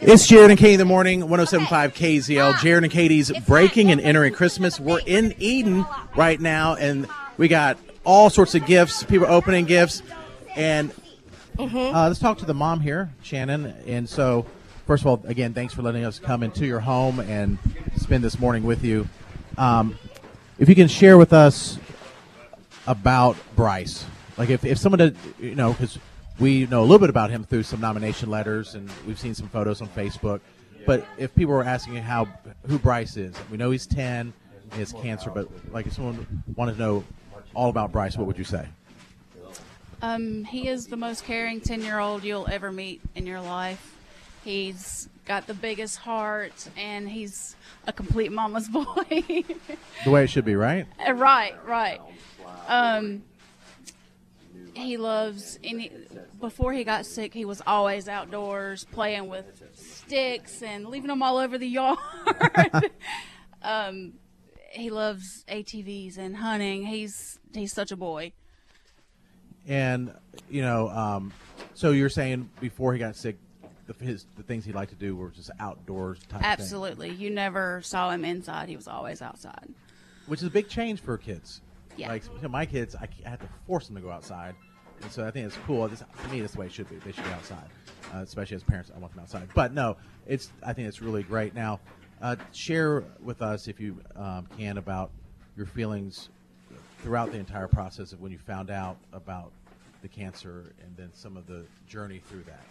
It's Jared and Katie in the morning, 1075 KZL. Jared and Katie's breaking and entering Christmas. We're in Eden right now, and we got all sorts of gifts. People are opening gifts. And uh, let's talk to the mom here, Shannon. And so, first of all, again, thanks for letting us come into your home and spend this morning with you. Um, if you can share with us about Bryce, like if, if someone did, you know, because we know a little bit about him through some nomination letters and we've seen some photos on Facebook. But if people were asking how who Bryce is, we know he's ten, he has cancer, but like if someone wanted to know all about Bryce, what would you say? Um, he is the most caring 10 year old you'll ever meet in your life. He's got the biggest heart and he's a complete mama's boy. The way it should be, right? Uh, right, right. Um, he loves any. Before he got sick, he was always outdoors playing with sticks and leaving them all over the yard. um, he loves ATVs and hunting. He's he's such a boy. And you know, um, so you're saying before he got sick, the, his the things he liked to do were just outdoors Absolutely, you never saw him inside. He was always outside. which is a big change for kids. Yeah. Like my kids, I, I had to force them to go outside, and so I think it's cool. This, to me, that's the way it should be. They should be outside, uh, especially as parents. I want them outside. But no, it's I think it's really great. Now, uh, share with us if you um, can about your feelings throughout the entire process of when you found out about the cancer, and then some of the journey through that.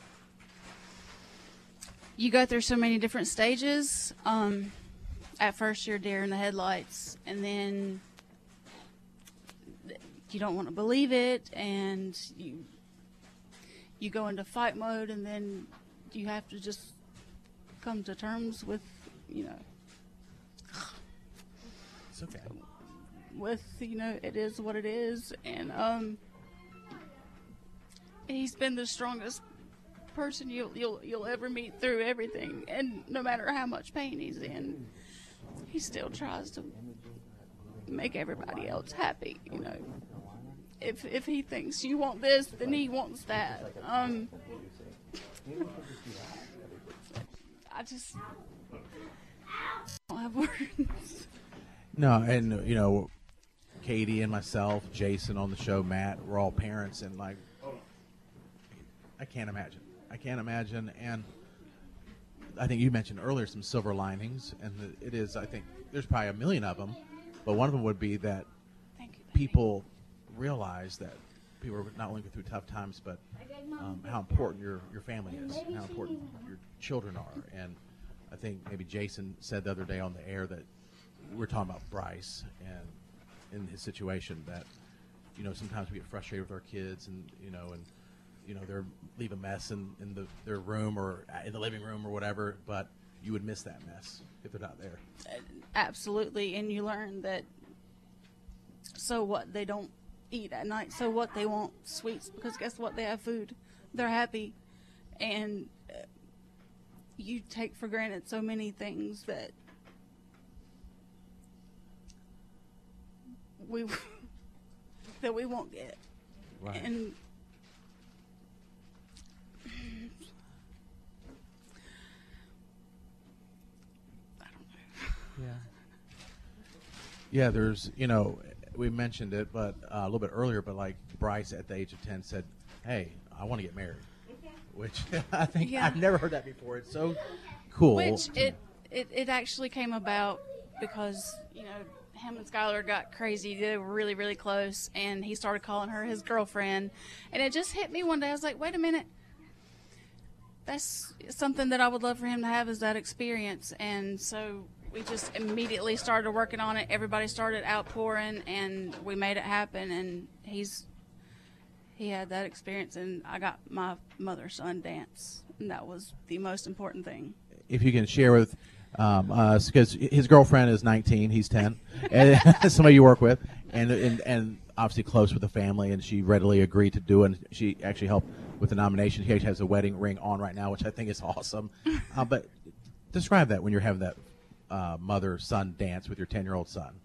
You go through so many different stages. Um, at first, you're deer in the headlights, and then you don't want to believe it, and you you go into fight mode, and then you have to just come to terms with, you know, It's okay. with you know it is what it is and um he's been the strongest person you'll you'll you'll ever meet through everything and no matter how much pain he's in he still tries to make everybody else happy you know if if he thinks you want this then he wants that um I just don't have words No, and you know, Katie and myself, Jason on the show, Matt, we're all parents, and like, I can't imagine. I can't imagine, and I think you mentioned earlier some silver linings, and it is. I think there's probably a million of them, but one of them would be that you people realize that people are not only going through tough times, but um, how important your, your family is, and how important your children are. And I think maybe Jason said the other day on the air that we're talking about Bryce and in his situation that you know sometimes we get frustrated with our kids and you know and you know they're leave a mess in, in the, their room or in the living room or whatever, but you would miss that mess if they're not there. absolutely and you learn that so what they don't eat at night so what they want sweets because guess what they have food they're happy and uh, you take for granted so many things that we that we won't get Right. and I don't know. Yeah. Yeah, there's, you know, we mentioned it, but uh, a little bit earlier, but like Bryce at the age of 10 said, Hey, I want to get married. Which I think Yeah. I've never heard that before. It's so cool. Which it, it it actually came about because you know him and Skylar got crazy. They were really really close, and he started calling her his girlfriend, and it just hit me one day. I was like, wait a minute. That's something that I would love for him to have is that experience, and so we just immediately started working on it. Everybody started outpouring, and we made it happen. And he's he had that experience, and I got my mother son dance, and that was the most important thing. If you can share with um, us, because his girlfriend is 19, he's 10, and somebody you work with, and, and and obviously close with the family, and she readily agreed to do it. And she actually helped with the nomination. He actually has a wedding ring on right now, which I think is awesome. Uh, but describe that when you're having that uh, mother son dance with your 10 year old son.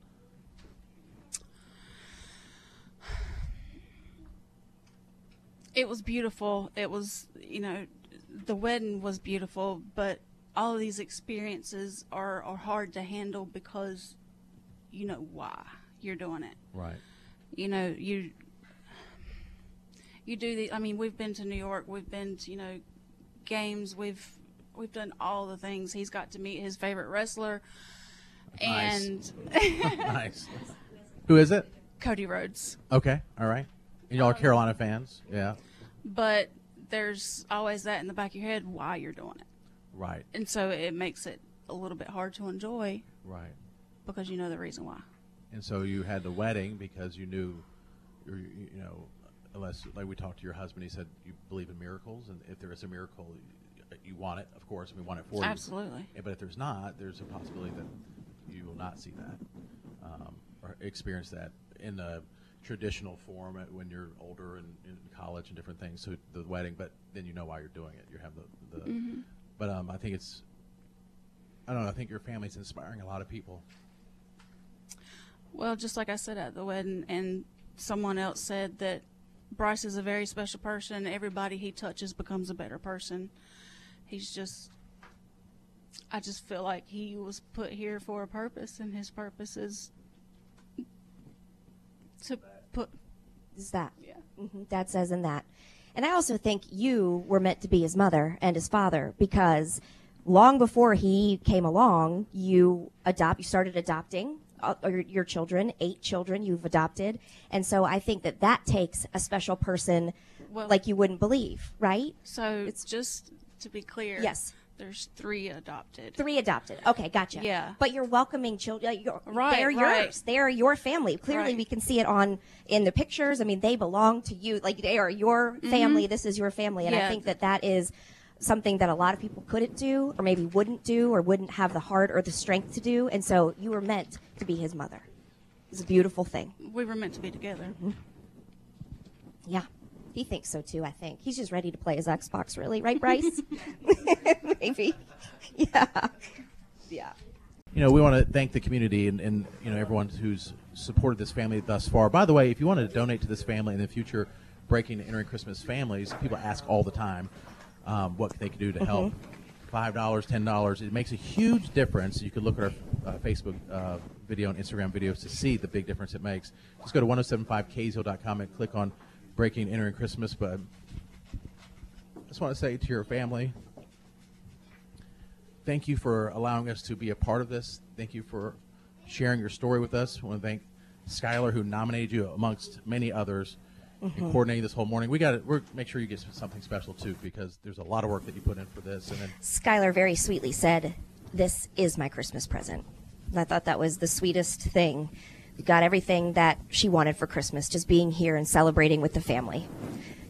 It was beautiful. It was, you know, the wedding was beautiful, but all of these experiences are, are hard to handle because you know why you're doing it. Right. You know, you you do the I mean, we've been to New York, we've been to, you know, games, we've we've done all the things. He's got to meet his favorite wrestler Nice. and nice. Who is it? Cody Rhodes. Okay. All right. And y'all are Carolina fans? Yeah. But there's always that in the back of your head why you're doing it. Right. And so it makes it a little bit hard to enjoy Right. because you know the reason why. And so you had the wedding because you knew, you you know, unless like we talked to your husband, he said you believe in miracles, and if there is a miracle, you, you want it, of course, and we want it for you. Absolutely. Yeah, But if there's not, there's a possibility that you will not see that um, or experience that in the traditional form at- when you're older and in college and different things. So the wedding, but then you know why you're doing it. You have the, the Mm-hmm. but um, I think it's, I don't know. I think your family's inspiring a lot of people. Well, just like I said at the wedding, and someone else said that Bryce is a very special person. Everybody he touches becomes a better person. He's just, I just feel like he was put here for a purpose, and his purpose is to put, is that. yeah. hmm Dad says in that. And I also think you were meant to be his mother and his father because long before he came along, you adopt, you started adopting uh, your, your children, eight children you've adopted. And so I think that that takes a special person Well- like you wouldn't believe, right? So it's just to be clear. Yes. There's three adopted. Three adopted. Okay, gotcha. Yeah. But you're welcoming children. You're, Right, They're right. yours. They are your family. Clearly, Right. we can see it on in the pictures. I mean, they belong to you. Like they are your family. This is your family, and I Mm-hmm. Think that that is something that a lot of people couldn't do, or maybe wouldn't do, or wouldn't have the heart or the strength to do. And so, you were meant to be his mother. It's a beautiful thing. We were meant to be together. Yeah. He thinks so too, I think. He's just ready to play his Xbox, really, right, Bryce? maybe. Yeah. Yeah. You know, we want to thank the community and, and you know everyone who's supported this family thus far. By the way, if you want to donate to this family in the future, breaking and entering Christmas families, people ask all the time um, what they can do to help. Five dollars, ten dollars, it makes a huge difference. You can look at our uh, Facebook uh, video and Instagram videos to see the big difference it makes. Just go to 1075kzl.com and click on breaking and entering Christmas. But I just want to say to your family, thank you for allowing us to be a part of this. Thank you for sharing your story with us. I want to thank Skylar who nominated you amongst many others and mm-hmm. coordinating this whole morning. We got to we're make sure you get something special too because there's a lot of work that you put in for this. And then Skylar very sweetly said, This is my Christmas present. And I thought that was the sweetest thing. We got everything that she wanted for Christmas, just being here and celebrating with the family.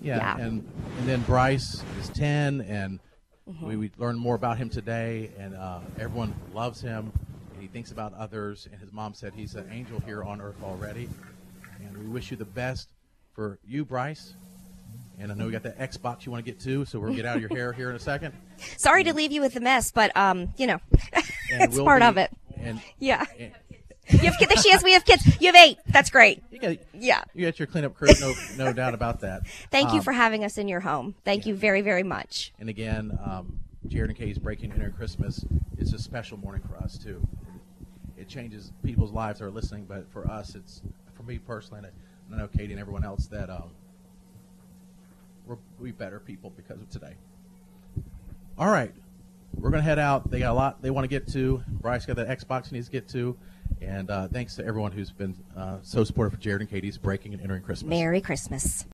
yeah, Yeah. and and then Bryce is ten, and we, we learned more about him today, and uh, everyone loves him. And he thinks about others, and his mom said he's an angel here on earth already. And we wish you the best for you, Bryce. And I know we got that Xbox you want to get to, so we'll get out of your hair here in a second. Sorry to leave you with a mess, but um, you know, it's we'll part be- of it. And Yeah. and- You have kids. She has. We have kids. You have eight. That's great. you got Yeah. you got your cleanup crew, no no doubt about that. Thank you Um, for having us in your home. Thank you very, very much. And again, um, Jared and Katie's Breaking Inner Christmas is a special morning for us too. It changes people's lives that are listening, but for us, it's for me personally, and I know Katie and everyone else that um, we're we better people because of today. All right, we're gonna head out. They got a lot they want to get to. Bryce got that Xbox he needs to get to, and uh, thanks to everyone who's been uh, so supportive for Jared and Katie's Breaking and Entering Christmas. Merry Christmas.